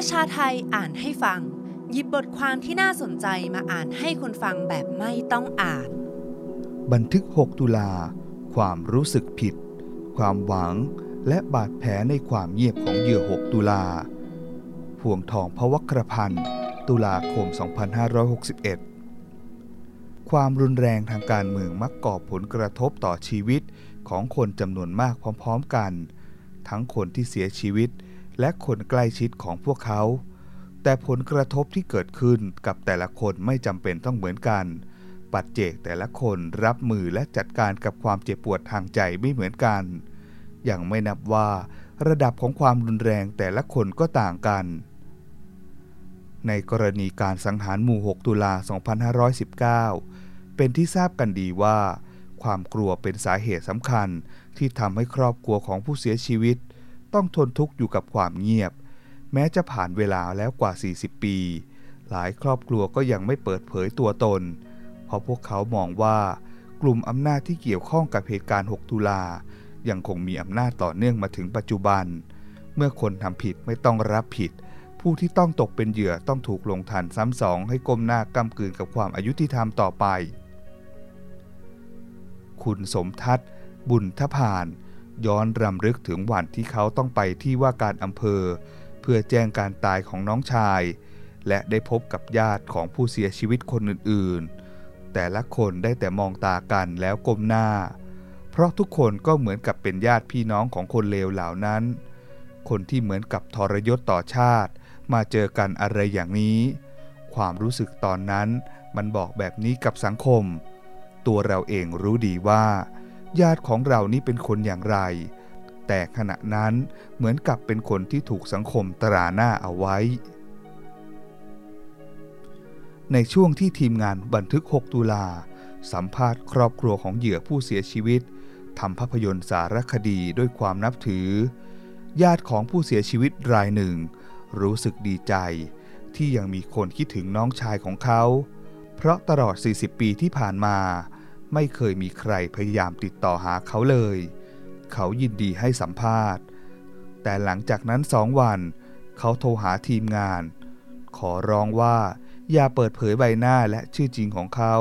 ประชาไทยอ่านให้ฟัง หยิบบทความที่น่าสนใจมาอ่านให้คนฟังแบบไม่ต้องอ่าน บันทึก 6 ตุลา ความรู้สึกผิด ความหวัง และบาดแผลในความเงียบของเหยื่อ 6 ตุลาพวงทองพวัครพันธ์ตุลาคม 2561 ความรุนแรงทางการเมืองมักก่อผลกระทบต่อชีวิตของคนจำนวนมากพร้อม ๆ กัน ทั้งคนที่เสียชีวิต และคนใกล้ชิดของพวกเขา แต่ผลกระทบที่เกิดขึ้นกับแต่ละคนไม่จำเป็นต้องเหมือนกัน ปัจเจกแต่ละคนรับมือและจัดการกับความเจ็บปวดทางใจไม่เหมือนกัน อย่างไม่นับว่าระดับของความรุนแรงแต่ละคนก็ต่างกัน ในกรณีการสังหารหมู่ 6 ตุลา 2519 เป็นที่ทราบกันดีว่า ความกลัวเป็นสาเหตุสำคัญที่ทำให้ครอบครัวของผู้เสียชีวิต ต้องทนทุกข์อยู่กับความเงียบ แม้จะผ่านเวลาแล้วกว่า 40 ปี หลายครอบครัวก็ยังไม่เปิดเผยตัวตน เพราะพวกเขามองว่ากลุ่มอำนาจที่เกี่ยวข้องกับเหตุการณ์ 6 ตุลา ยังคงมีอำนาจต่อเนื่องมาถึงปัจจุบัน เมื่อคนทำผิดไม่ต้องรับผิด ผู้ที่ต้องตกเป็นเหยื่อต้องถูกลงทันซ้ำสองให้ก้มหน้ากำกืนกับความอายุติธรรมต่อไป คุณสมทัศน์ บุญทพาน ย้อนรำลึกถึงวันที่เขาต้องไปที่ว่าการอำเภอ เพื่อแจ้งการตายของน้องชาย และได้พบกับญาติของผู้เสียชีวิตคนอื่นๆ แต่ละคนได้แต่มองตากันแล้วก้มหน้า เพราะทุกคนก็เหมือนกับเป็นญาติพี่น้องของคนเลวเหล่านั้น คนที่เหมือนกับทรยศต่อชาติ มาเจอกันอะไรอย่างนี้ ความรู้สึกตอนนั้นมันบอกแบบนี้กับสังคม ตัวเราเองรู้ดีว่า ญาติของเรานี่เป็นคนอย่างไร แต่ขณะนั้นเหมือนกับเป็นคนที่ถูกสังคมตราหน้าเอาไว้ ในช่วงที่ทีมงานบันทึก 6 ตุลา สัมภาษณ์ครอบครัวของเหยื่อผู้เสียชีวิตทำภาพยนตร์สารคดีด้วยความนับถือ ญาติของผู้เสียชีวิตรายหนึ่ง รู้สึกดีใจ ที่ยังมีคนคิดถึงน้องชายของเขา เพราะตลอด 40 ปีที่ผ่านมา ไม่เคยมีใครพยายามติดต่อหาเขาเลย เขายินดีให้สัมภาษณ์ แต่หลังจากนั้นสองวัน เขาโทรหาทีมงาน ขอร้องว่าอย่าเปิดเผยใบหน้าและชื่อจริงของเขา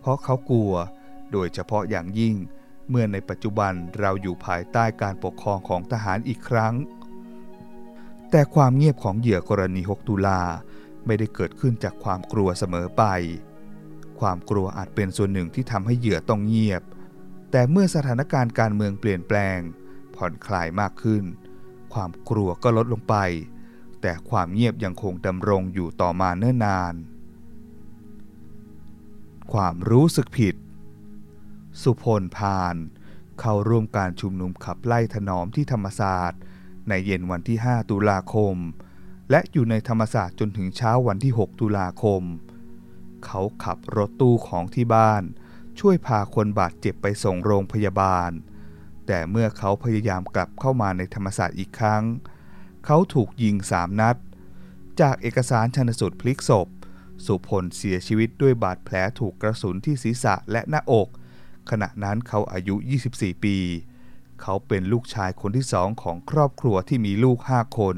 เพราะเขากลัว โดยเฉพาะอย่างยิ่ง เมื่อในปัจจุบันเราอยู่ภายใต้การปกครองของทหารอีกครั้ง แต่ความเงียบของเหยื่อกรณี 6 ตุลาไม่ได้เกิดขึ้นจากความกลัวเสมอไป ความกลัวอาจเป็นส่วนหนึ่งที่ทำให้เหยื่อต้องเงียบ แต่เมื่อสถานการณ์การเมืองเปลี่ยนแปลง ผ่อนคลายมากขึ้น ความกลัวก็ลดลงไป แต่ความเงียบยังคงดำรงอยู่ต่อมาเนิ่นนาน ความรู้สึกผิด สุพลพาน เข้าร่วมการชุมนุมขับไล่ถนอมที่ธรรมศาสตร์ ในเย็นวันที่ 5 ตุลาคม และอยู่ในธรรมศาสตร์จนถึงเช้าวันที่ 6 ตุลาคม เขาขับรถตู้ของที่บ้าน ช่วยพาคนบาดเจ็บไปส่งโรงพยาบาล แต่เมื่อเขาพยายามกลับเข้ามาในธรรมศาสตร์อีกครั้ง เขาถูกยิงสามนัด จากเอกสารชันสูตรพลิกศพ สุพลเสียชีวิตด้วยบาดแผลถูกกระสุนที่ศีรษะและหน้าอก ขณะนั้นเขาอายุ 24 ปี เขาเป็นลูกชายคนที่สองของครอบครัวที่มีลูกห้าคน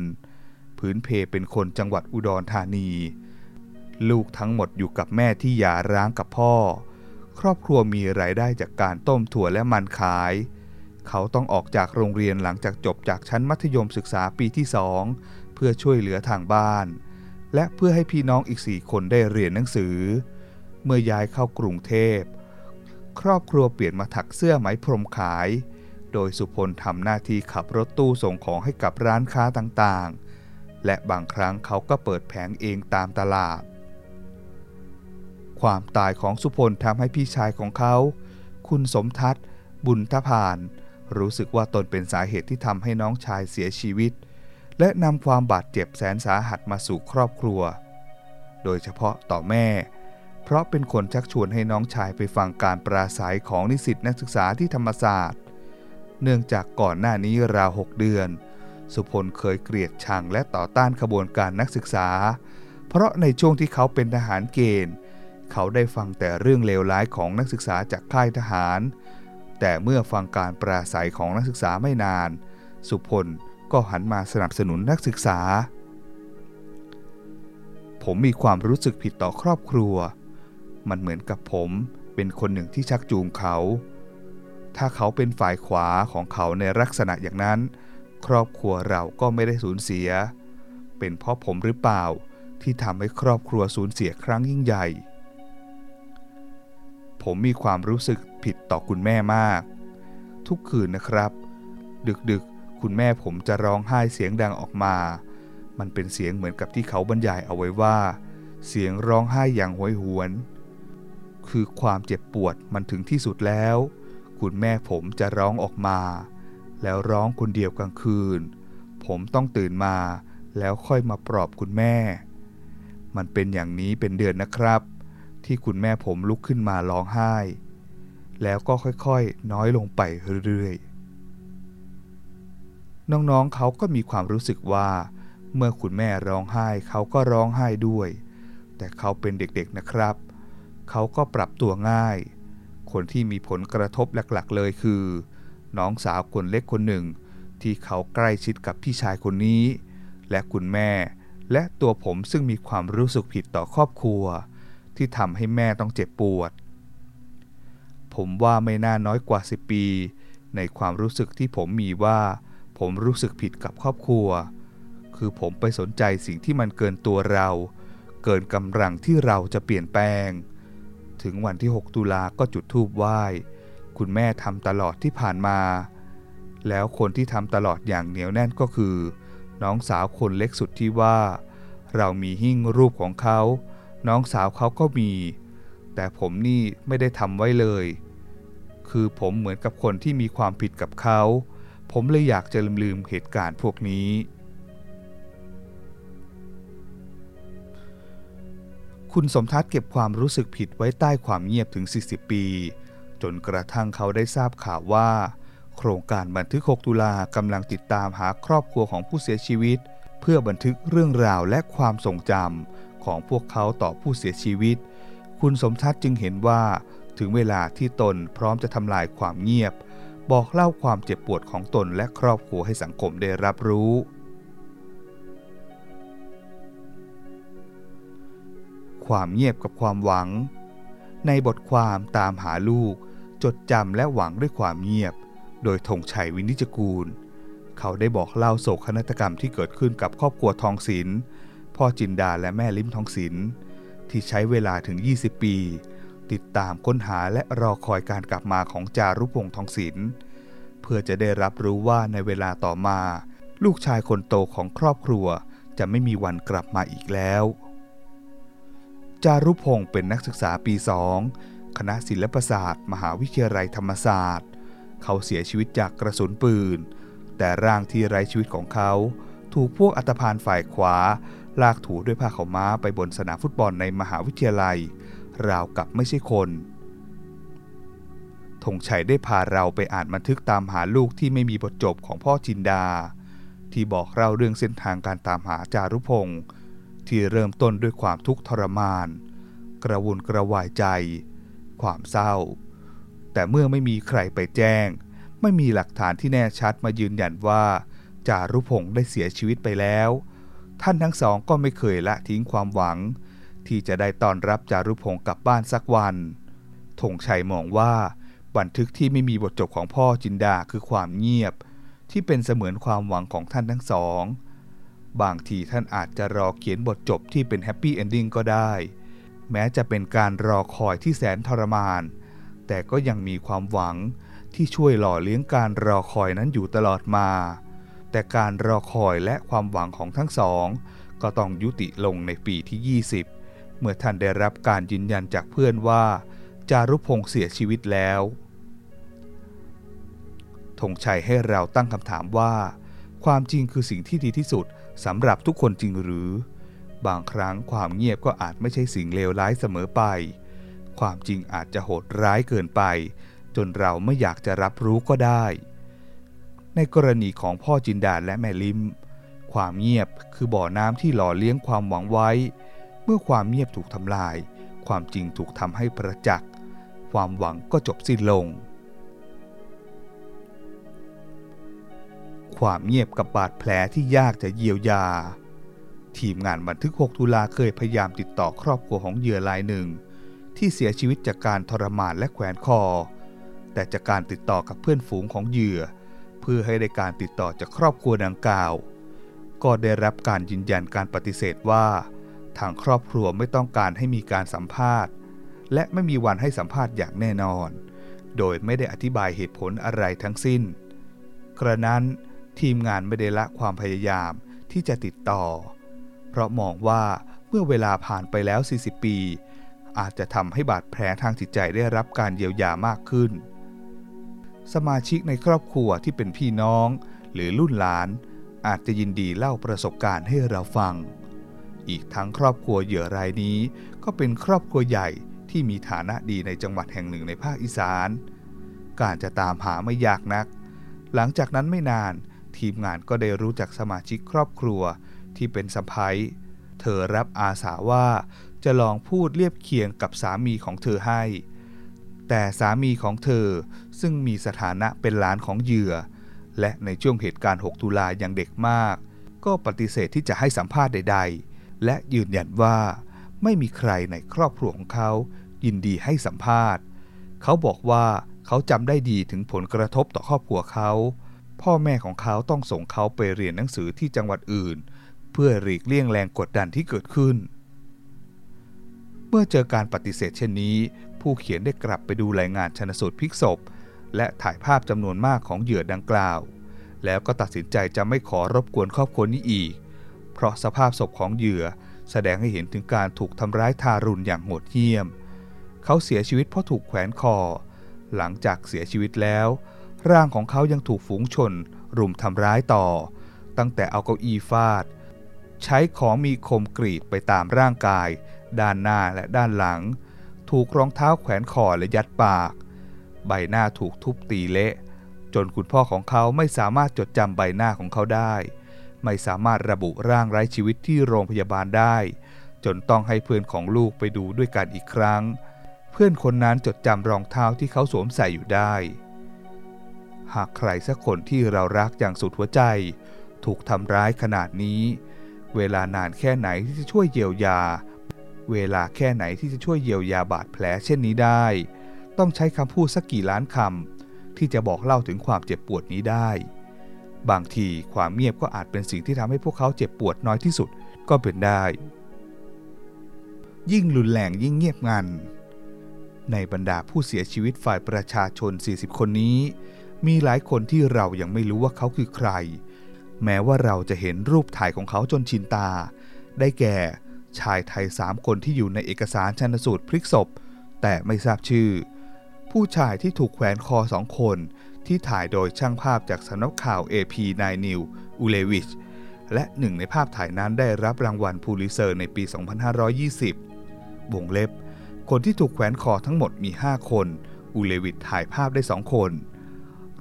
พื้นเพเป็นคนจังหวัดอุดรธานี ลูกทั้งหมดอยู่กับแม่ที่หย่าร้างกับพ่อ ครอบครัวมีรายได้จากการต้มถั่วและมันขาย เขาต้องออกจากโรงเรียนหลังจากจบจากชั้นมัธยมศึกษาปีที่สองเพื่อช่วยเหลือทางบ้าน และเพื่อให้พี่น้องอีกสี่คนได้เรียนหนังสือ เมื่อย้ายเข้ากรุงเทพ ครอบครัวเปลี่ยนมาถักเสื้อไหมพรมขาย โดยสุพลทำหน้าที่ขับรถตู้ส่งของให้กับร้านค้าต่างๆ และบางครั้งเขาก็เปิดแผงเองตามตลาด ความตายของสุพลทำให้พี่ชายของเขา คุณสมทัศน์ บุญทพาน รู้สึกว่าตนเป็นสาเหตุที่ทำให้น้องชายเสียชีวิต และนำความบาดเจ็บแสนสาหัสมาสู่ครอบครัว โดยเฉพาะต่อแม่ เพราะเป็นคนชักชวนให้น้องชายไปฟังการปราศัยของนิสิตนักศึกษาที่ธรรมศาสตร์ เนื่องจากก่อนหน้านี้ราวหกเดือน สุพลเคยเกลียดชังและต่อต้านขบวนการนักศึกษา เพราะในช่วงที่เขาเป็นทหารเกณฑ์ เขาได้ฟังแต่เรื่องเลวร้ายของนักศึกษาจากค่ายทหาร แต่เมื่อฟังการปราศัยของนักศึกษาไม่นาน สุพลก็หันมาสนับสนุนนักศึกษา ผมมีความรู้สึกผิดต่อครอบครัว มันเหมือนกับผมเป็นคนหนึ่งที่ชักจูงเขา ถ้าเขาเป็นฝ่ายขวาของเขาในลักษณะอย่างนั้น ครอบครัวเราก็ไม่ได้สูญเสีย เป็นเพราะผมหรือเปล่าที่ทำให้ครอบครัวสูญเสียครั้งยิ่งใหญ่ ผมมีความรู้สึกผิดต่อคุณแม่มาก ทุกคืนนะครับ ดึกๆ คุณแม่ผมจะร้องไห้เสียงดังออกมา มันเป็นเสียงเหมือนกับที่เขาบรรยายเอาไว้ว่า เสียงร้องไห้อย่างหวยหวน คือความเจ็บปวดมันถึงที่สุดแล้ว คุณแม่ผมจะร้องออกมา แล้วร้องคนเดียวกลางคืน ผมต้องตื่นมา แล้วค่อยมาปลอบคุณแม่ มันเป็นอย่างนี้เป็นเดือนนะครับ ที่คุณแม่ผมลุกขึ้นมาร้องไห้ แล้วก็ค่อยๆ น้อยลงไปเรื่อยๆ น้องๆเขาก็มีความรู้สึกว่า เมื่อคุณแม่ร้องไห้เขาก็ร้องไห้ด้วย แต่เขาเป็นเด็กๆนะครับ เขาก็ปรับตัวง่าย คนที่มีผลกระทบหลักๆ เลยคือ น้องสาวคนเล็กคนหนึ่ง ที่เขาใกล้ชิดกับพี่ชายคนนี้ และคุณแม่และตัวผมซึ่งมีความรู้สึกผิดต่อครอบครัว ที่ทำให้แม่ต้องเจ็บปวด ผมว่าไม่น่าน้อยกว่า 10 ปี ในความรู้สึกที่ผมมีว่าผมรู้สึกผิดกับครอบครัว คือผมไปสนใจสิ่งที่มันเกินตัวเรา เกินกำลังที่เราจะเปลี่ยนแปลง ถึงวันที่ 6 ตุลาก็จุดธูปไหว้ คุณแม่ทำตลอดที่ผ่านมา แล้วคนที่ทำตลอดอย่างเหนียวแน่นก็คือ น้องสาวคนเล็กสุดที่ว่า เรามีหิ้งรูปของเขา น้องสาวเขาก็มี แต่ผมนี่ไม่ได้ทำไว้เลย คือผมเหมือนกับคนที่มีความผิดกับเขา ผมเลยอยากจะลืมๆเหตุการณ์พวกนี้ คุณสมทัศน์เก็บความรู้สึกผิดไว้ใต้ความเงียบถึง 40 ปี จนกระทั่งเขาได้ทราบข่าวว่า โครงการบันทึก 6 ตุลากำลังติดตามหาครอบครัวของผู้เสียชีวิต เพื่อบันทึกเรื่องราวและความทรงจำ ของพวกเขาต่อผู้เสียชีวิต คุณสมทัศน์จึงเห็นว่า ถึงเวลาที่ตนพร้อมจะทำลายความเงียบ บอกเล่าความเจ็บปวดของตนและครอบครัวให้สังคมได้รับรู้ความเงียบกับความหวัง ในบทความตามหาลูก จดจำและหวังด้วยความเงียบ โดยธงชัยวินิจกูล เขาได้บอกเล่าโศกนาฏกรรมที่เกิดขึ้นกับครอบครัวทองศิลป์ พ่อจินดาและแม่ลิ้มทองศิลป์ที่ใช้เวลาถึง 20 ปี ติดตามค้นหาและรอคอยการกลับมาของจารุพงษ์ทองศิลป์เพื่อจะได้รับรู้ว่าในเวลาต่อมา ลูกชายคนโตของครอบครัวจะไม่มีวันกลับมาอีกแล้ว จารุพงศ์เป็นนักศึกษาปีสองคณะศิลปศาสตร์ มหาวิทยาลัยธรรมศาสตร์ เขาเสียชีวิตจากกระสุนปืน แต่ร่างที่ไร้ชีวิตของเขา ถูกพวกอัตภานฝ่ายขวา ลากถูด้วยผ้าขาวม้าไปบนสนามฟุตบอลในมหาวิทยาลัย ราวกับไม่ใช่คนธงชัยได้พาเราไปอ่านบันทึกตามหาลูกที่ไม่มีบทจบของพ่อจินดา ที่บอกเล่าเรื่องเส้นทางการตามหาจารุพงศ์ที่เริ่มต้นด้วยความทุกข์ทรมาน กระวนกระวายใจ ความเศร้า แต่เมื่อไม่มีใครไปแจ้ง ไม่มีหลักฐานที่แน่ชัดมายืนยันว่า จารุพงศ์ได้เสียชีวิตไปแล้ว ท่านทั้งสองก็ไม่เคยละทิ้งความหวัง ที่จะได้ต้อนรับจารุพงศ์กลับบ้านสักวัน ธงชัยมองว่าบันทึกที่ไม่มีบทจบของพ่อจินดาคือความเงียบ ที่เป็นเสมือนความหวังของท่านทั้งสอง บางทีท่านอาจจะรอเขียนบทจบที่เป็น happy ending ก็ได้ แม้จะเป็นการรอคอยที่แสนทรมาน แต่ก็ยังมีความหวังที่ช่วยหล่อเลี้ยงการรอคอยนั้นอยู่ตลอดมา แต่การรอคอยและความหวังของทั้งสอง ก็ต้องยุติลงในปีที่ 20 เมื่อท่านได้รับการยืนยันจากเพื่อนว่า จารุพงศ์เสียชีวิตแล้วธงชัยให้เราตั้งคำถามว่า ความจริงคือสิ่งที่ดีที่สุดสำหรับทุกคนจริงหรือ บางครั้งความเงียบก็อาจไม่ใช่สิ่งเลวร้ายเสมอไป ความจริงอาจจะโหดร้ายเกินไป จนเราไม่อยากจะรับรู้ก็ได้ ในกรณีของพ่อจินดาและแม่ลิมความเงียบคือบ่อน้ำที่หล่อเลี้ยงความหวังไว้ เมื่อความเงียบถูกทำลาย ความจริงถูกทำให้ประจักษ์ความหวังก็จบสิ้นลง ความเงียบกับบาดแผลที่ยากจะเยียวยา ทีมงานบันทึก 6 ตุลาเคยพยายามติดต่อครอบครัวของเหยื่อรายหนึ่ง ที่เสียชีวิตจากการทรมานและแขวนคอ แต่จากการติดต่อกับเพื่อนฝูงของเหยื่อ พื่อให้ได้การติดต่อจากครอบครัวดังกล่าว ก็ได้รับการยืนยันการปฏิเสธว่า ทางครอบครัวไม่ต้องการให้มีการสัมภาษณ์ และไม่มีวันให้สัมภาษณ์อย่างแน่นอน โดยไม่ได้อธิบายเหตุผลอะไรทั้งสิ้น กระนั้นทีมงานไม่ได้ละความพยายามที่จะติดต่อ เพราะมองว่าเมื่อเวลาผ่านไปแล้ว 40 ปี อาจจะทำให้บาดแผลทางจิตใจได้รับการเยียวยามากขึ้น สมาชิกในครอบครัวที่เป็นพี่น้อง หรือรุ่นหลาน อาจจะยินดีเล่าประสบการณ์ให้เราฟัง อีกทั้งครอบครัวเหยื่อรายนี้ ก็เป็นครอบครัวใหญ่ที่มีฐานะดีในจังหวัดแห่งหนึ่งในภาคอีสาน การจะตามหาไม่ยากนัก หลังจากนั้นไม่นานทีมงานก็ได้รู้จักสมาชิกครอบครัวที่เป็นสะพ้ยเธอรับอาสาว่าจะลองพูดเรียบเคียงกับสามีของเธอให้ แต่สามีของเธอซึ่งมีสถานะเป็นหลานของเหยื่อ และในช่วงเหตุการณ์ 6 ตุลายังเด็กมาก ก็ปฏิเสธที่จะให้สัมภาษณ์ใด ๆ และยืนยันว่าไม่มีใครในครอบครัวของเขา ยินดีให้สัมภาษณ์ เขาบอกว่าเขาจำได้ดีถึงผลกระทบต่อครอบครัวเขา พ่อแม่ของเขาต้องส่งเขาไปเรียนหนังสือที่จังหวัดอื่น เพื่อหลีกเลี่ยงแรงกดดันที่เกิดขึ้น เมื่อเจอการปฏิเสธเช่นนี้ ผู้เขียนได้กลับไปดูรายงานชนสูตรพลิกศพ และถ่ายภาพจำนวนมากของเหยื่อดังกล่าว แล้วก็ตัดสินใจจะไม่ขอรบกวนครอบครัวนี้อีก เพราะสภาพศพของเหยื่อแสดงให้เห็นถึงการถูกทำร้ายทารุณอย่างโหดเหี้ยม เขาเสียชีวิตเพราะถูกแขวนคอ หลังจากเสียชีวิตแล้ว ร่างของเขายังถูกฝูงชน รุมทำร้ายต่อ ตั้งแต่เอาเก้าอี้ฟาด ใช้ของมีคมกรีดไปตามร่างกาย ด้านหน้าและด้านหลัง ถูกรองเท้าแขวนคอและยัดปาก ใบหน้าถูกทุบตีเละ จนคุณพ่อของเขาไม่สามารถจดจำใบหน้าของเขาได้ ไม่สามารถระบุร่างไร้ชีวิตที่โรงพยาบาลได้ จนต้องให้เพื่อนของลูกไปดูด้วยกันอีกครั้ง เพื่อนคนนั้นจดจำรองเท้าที่เขาสวมใส่อยู่ได้ หากใครสักคนที่เรารักอย่างสุดหัวใจ ถูกทำร้ายขนาดนี้ เวลานานแค่ไหนที่จะช่วยเยียวยา เวลาแค่ไหนที่จะช่วยเยียวยาบาดแผลเช่นนี้ได้ ต้องใช้คำพูดสักกี่ล้านคำที่จะบอกเล่าถึงความเจ็บปวดนี้ได้ บางทีความเงียบก็อาจเป็นสิ่งที่ทำให้พวกเขาเจ็บปวดน้อยที่สุดก็เป็นได้ ยิ่งรุนแรงยิ่งเงียบงัน ในบรรดาผู้เสียชีวิตฝ่ายประชาชน 40 คนนี้ มีหลายคนที่เรายังไม่รู้ว่าเขาคือใคร แม้ว่าเราจะเห็นรูปถ่ายของเขาจนชินตา ได้แก่ ชายไทยสามคนที่อยู่ในเอกสารชันสูตรพลิกศพ แต่ไม่ทราบชื่อ ผู้ชายที่ถูกแขวนคอสองคนที่ถ่ายโดยช่างภาพจากสำนักข่าว AP นายนิวอูเลวิช และหนึ่งในภาพถ่ายนั้นได้รับรางวัลพูลิเซอร์ในปี 2520 วงเล็บ คนที่ถูกแขวนคอทั้งหมดมี 5 คน อูเลวิชถ่ายภาพได้สองคน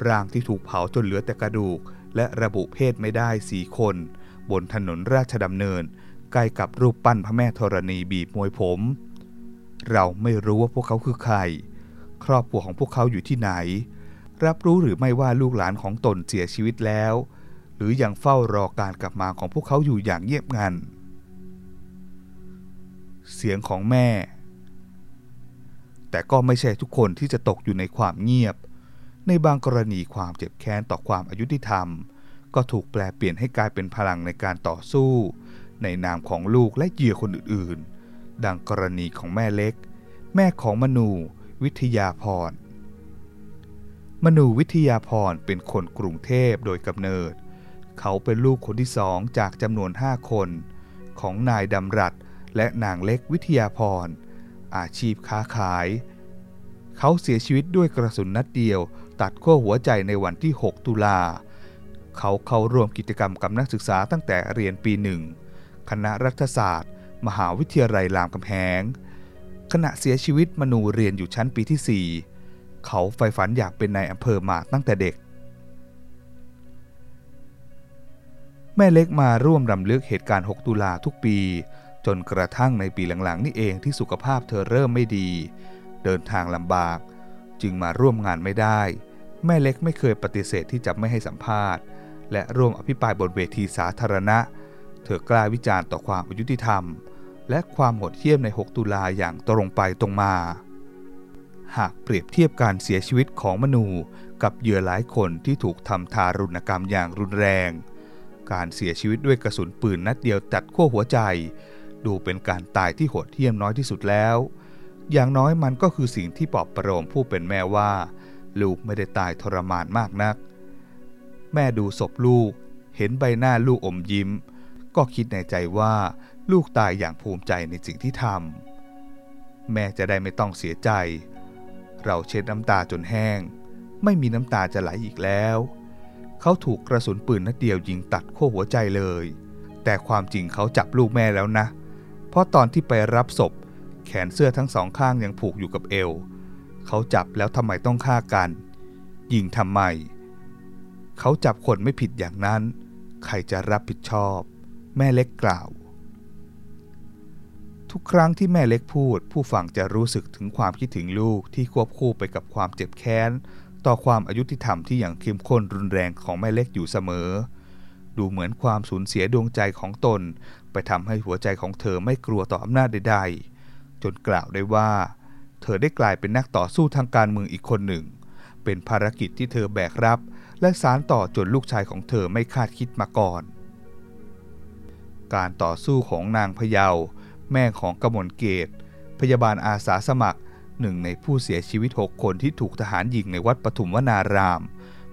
ร่างที่ถูกเผาจนเหลือแต่กระดูก และระบุเพศไม่ได้สี่คน บนถนนราชดำเนิน ใกล้กับรูปปั้นพระแม่ธรณีบีบมวยผม เราไม่รู้ว่าพวกเขาคือใคร ครอบครัวของพวกเขาอยู่ที่ไหน รับรู้หรือไม่ว่าลูกหลานของตนเสียชีวิตแล้ว หรือยังเฝ้ารอการกลับมาของพวกเขาอยู่อย่างเงียบงัน เสียงของแม่ แต่ก็ไม่ใช่ทุกคนที่จะตกอยู่ในความเงียบ ในบางกรณีความเจ็บแค้นต่อความอายุติธรรม ก็ถูกแปลเปลี่ยนให้กลายเป็นพลังในการต่อสู้ ในนามของลูกและเหยื่อคนอื่นๆ ดังกรณีของแม่เล็ก แม่ของมนู วิทยาพร มนูวิทยาพรเป็นคนกรุงเทพโดยกำเนิด เขาเป็นลูกคนที่สองจากจำนวนห้าคน ของนายดำรัดและนางเล็กวิทยาพร อาชีพค้าขาย เขาเสียชีวิตด้วยกระสุนนัดเดียวตัดขั้วหัวใจในวันที่ 6 ตุลา เขาเข้าร่วมกิจกรรมกับนักศึกษาตั้งแต่เรียนปีหนึ่ง คณะรัฐศาสตร์ มหาวิทยาลัยรามคำแหง ขณะเสียชีวิตมนูเรียนอยู่ชั้นปีที่ 4 เขาใฝ่ฝันอยากเป็นนายอำเภอมาตั้งแต่เด็ก แม่เล็กมาร่วมรำลึกเหตุการณ์ 6 ตุลาทุกปี จนกระทั่งในปีหลังๆ นี่เองที่สุขภาพเธอเริ่มไม่ดี เดินทางลำบาก จึงมาร่วมงานไม่ได้ แม่เล็กไม่เคยปฏิเสธที่จะไม่ให้สัมภาษณ์ และร่วมอภิปรายบนเวทีสาธารณะ เธอกล้าวิจารณ์ต่อความอายุติธรรม และความโหดเหี้ยมใน 6 ตุลาอย่างตรงไปตรงมา หากเปรียบเทียบการเสียชีวิตของมนูกับเหยื่อหลายคนที่ถูกทำทารุณกรรมอย่างรุนแรง การเสียชีวิตด้วยกระสุนปืนนัดเดียวตัดขั้วหัวใจ ดูเป็นการตายที่โหดเหี้ยมน้อยที่สุดแล้ว อย่างน้อยมันก็คือสิ่งที่ปลอบประโลมผู้เป็นแม่ว่า ลูกไม่ได้ตายทรมานมากนัก แม่ดูศพลูกเห็นใบหน้าลูกอมยิ้ม ก็คิดในใจว่าลูกตายอย่างภูมิใจในสิ่งที่ทำแม่จะได้ไม่ต้องเสียใจ เราเช็ดน้ำตาจนแห้ง ไม่มีน้ำตาจะไหลอีกแล้ว เขาถูกกระสุนปืนนัดเดียวยิงตัดขั้วหัวใจเลย แต่ความจริงเขาจับลูกแม่แล้วนะ เพราะตอนที่ไปรับศพ แขนเสื้อทั้งสองข้างยังผูกอยู่กับเอว เขาจับแล้วทำไมต้องฆ่ากัน ยิงทำไม เขาจับคนไม่ผิดอย่างนั้น ใครจะรับผิดชอบ แม่เล็กกล่าว ทุกครั้งที่แม่เล็กพูด ผู้ฟังจะรู้สึกถึงความคิดถึงลูกที่ควบคู่ไปกับความเจ็บแค้น ต่อความอายุติธรรมที่อย่างเข้มข้นรุนแรงของแม่เล็กอยู่เสมอ ดูเหมือนความสูญเสียดวงใจของตน ไปทำให้หัวใจของเธอไม่กลัวต่ออำนาจใด ๆ จนกล่าวได้ว่า เธอได้กลายเป็นนักต่อสู้ทางการเมืองอีกคนหนึ่ง เป็นภารกิจที่เธอแบกรับและสารต่อจนลูกชายของเธอไม่คาดคิดมาก่อน การต่อสู้ของนางพยาว แม่ของกมลเกต พยาบาลอาสาสมัครหนึ่งในผู้เสียชีวิต 6 คนที่ถูกทหารยิงในวัดปฐุมวนาราม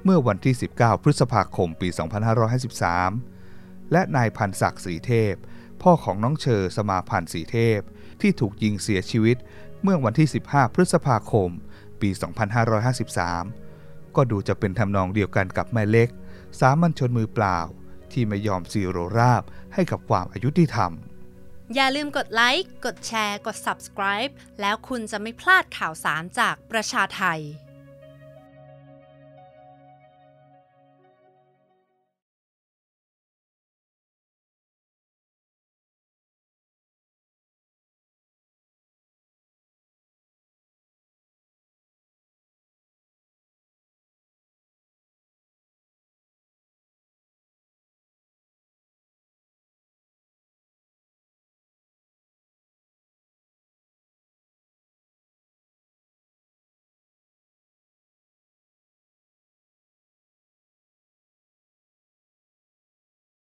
เมื่อวันที่ 19 พฤษภาคม ปี 2553 และนายพันศักดิ์ศรีเทพ พ่อของน้องเชอสมาพันธ์ศรีเทพ ที่ถูกยิงเสียชีวิต เมื่อวันที่ 15 พฤษภาคม ปี 2553 ก็ดูจะเป็นทำนองเดียวกันกับแม่เล็ก สามัญชนมือเปล่า ที่ไม่ยอมซีโรราบให้กับความอายุติธรรม อย่าลืมกดไลค์ กดแชร์ กด subscribe แล้วคุณจะไม่พลาดข่าวสารจากประชาไทย